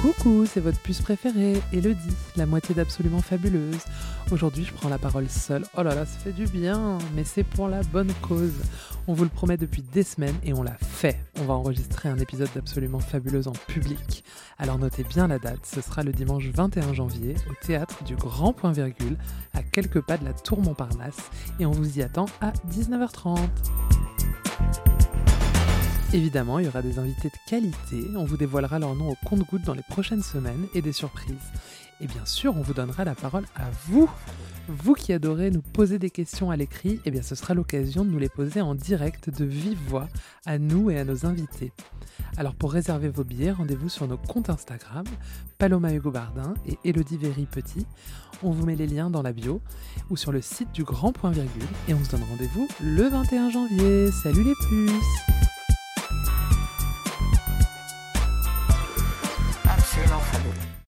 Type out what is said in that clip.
Coucou, c'est votre puce préférée, Elodie, la moitié d'absolument fabuleuse. Aujourd'hui, je prends la parole seule. Oh là là, ça fait du bien, mais c'est pour la bonne cause. On vous le promet depuis des semaines et on l'a fait. On va enregistrer un épisode d'absolument fabuleuse en public. Alors notez bien la date, ce sera le dimanche 21 janvier au théâtre du Grand Point Virgule, à quelques pas de la Tour Montparnasse, et on vous y attend à 19h30. Évidemment, il y aura des invités de qualité, on vous dévoilera leur nom au compte-gouttes dans les prochaines semaines et des surprises. Et bien sûr, on vous donnera la parole à vous. Vous qui adorez nous poser des questions à l'écrit, eh bien ce sera l'occasion de nous les poser en direct de vive voix à nous et à nos invités. Alors pour réserver vos billets, rendez-vous sur nos comptes Instagram, Paloma Hugo Bardin et Elodie Véry Petit. On vous met les liens dans la bio ou sur le site du Grand Point Virgule et on se donne rendez-vous le 21 janvier. Salut les puces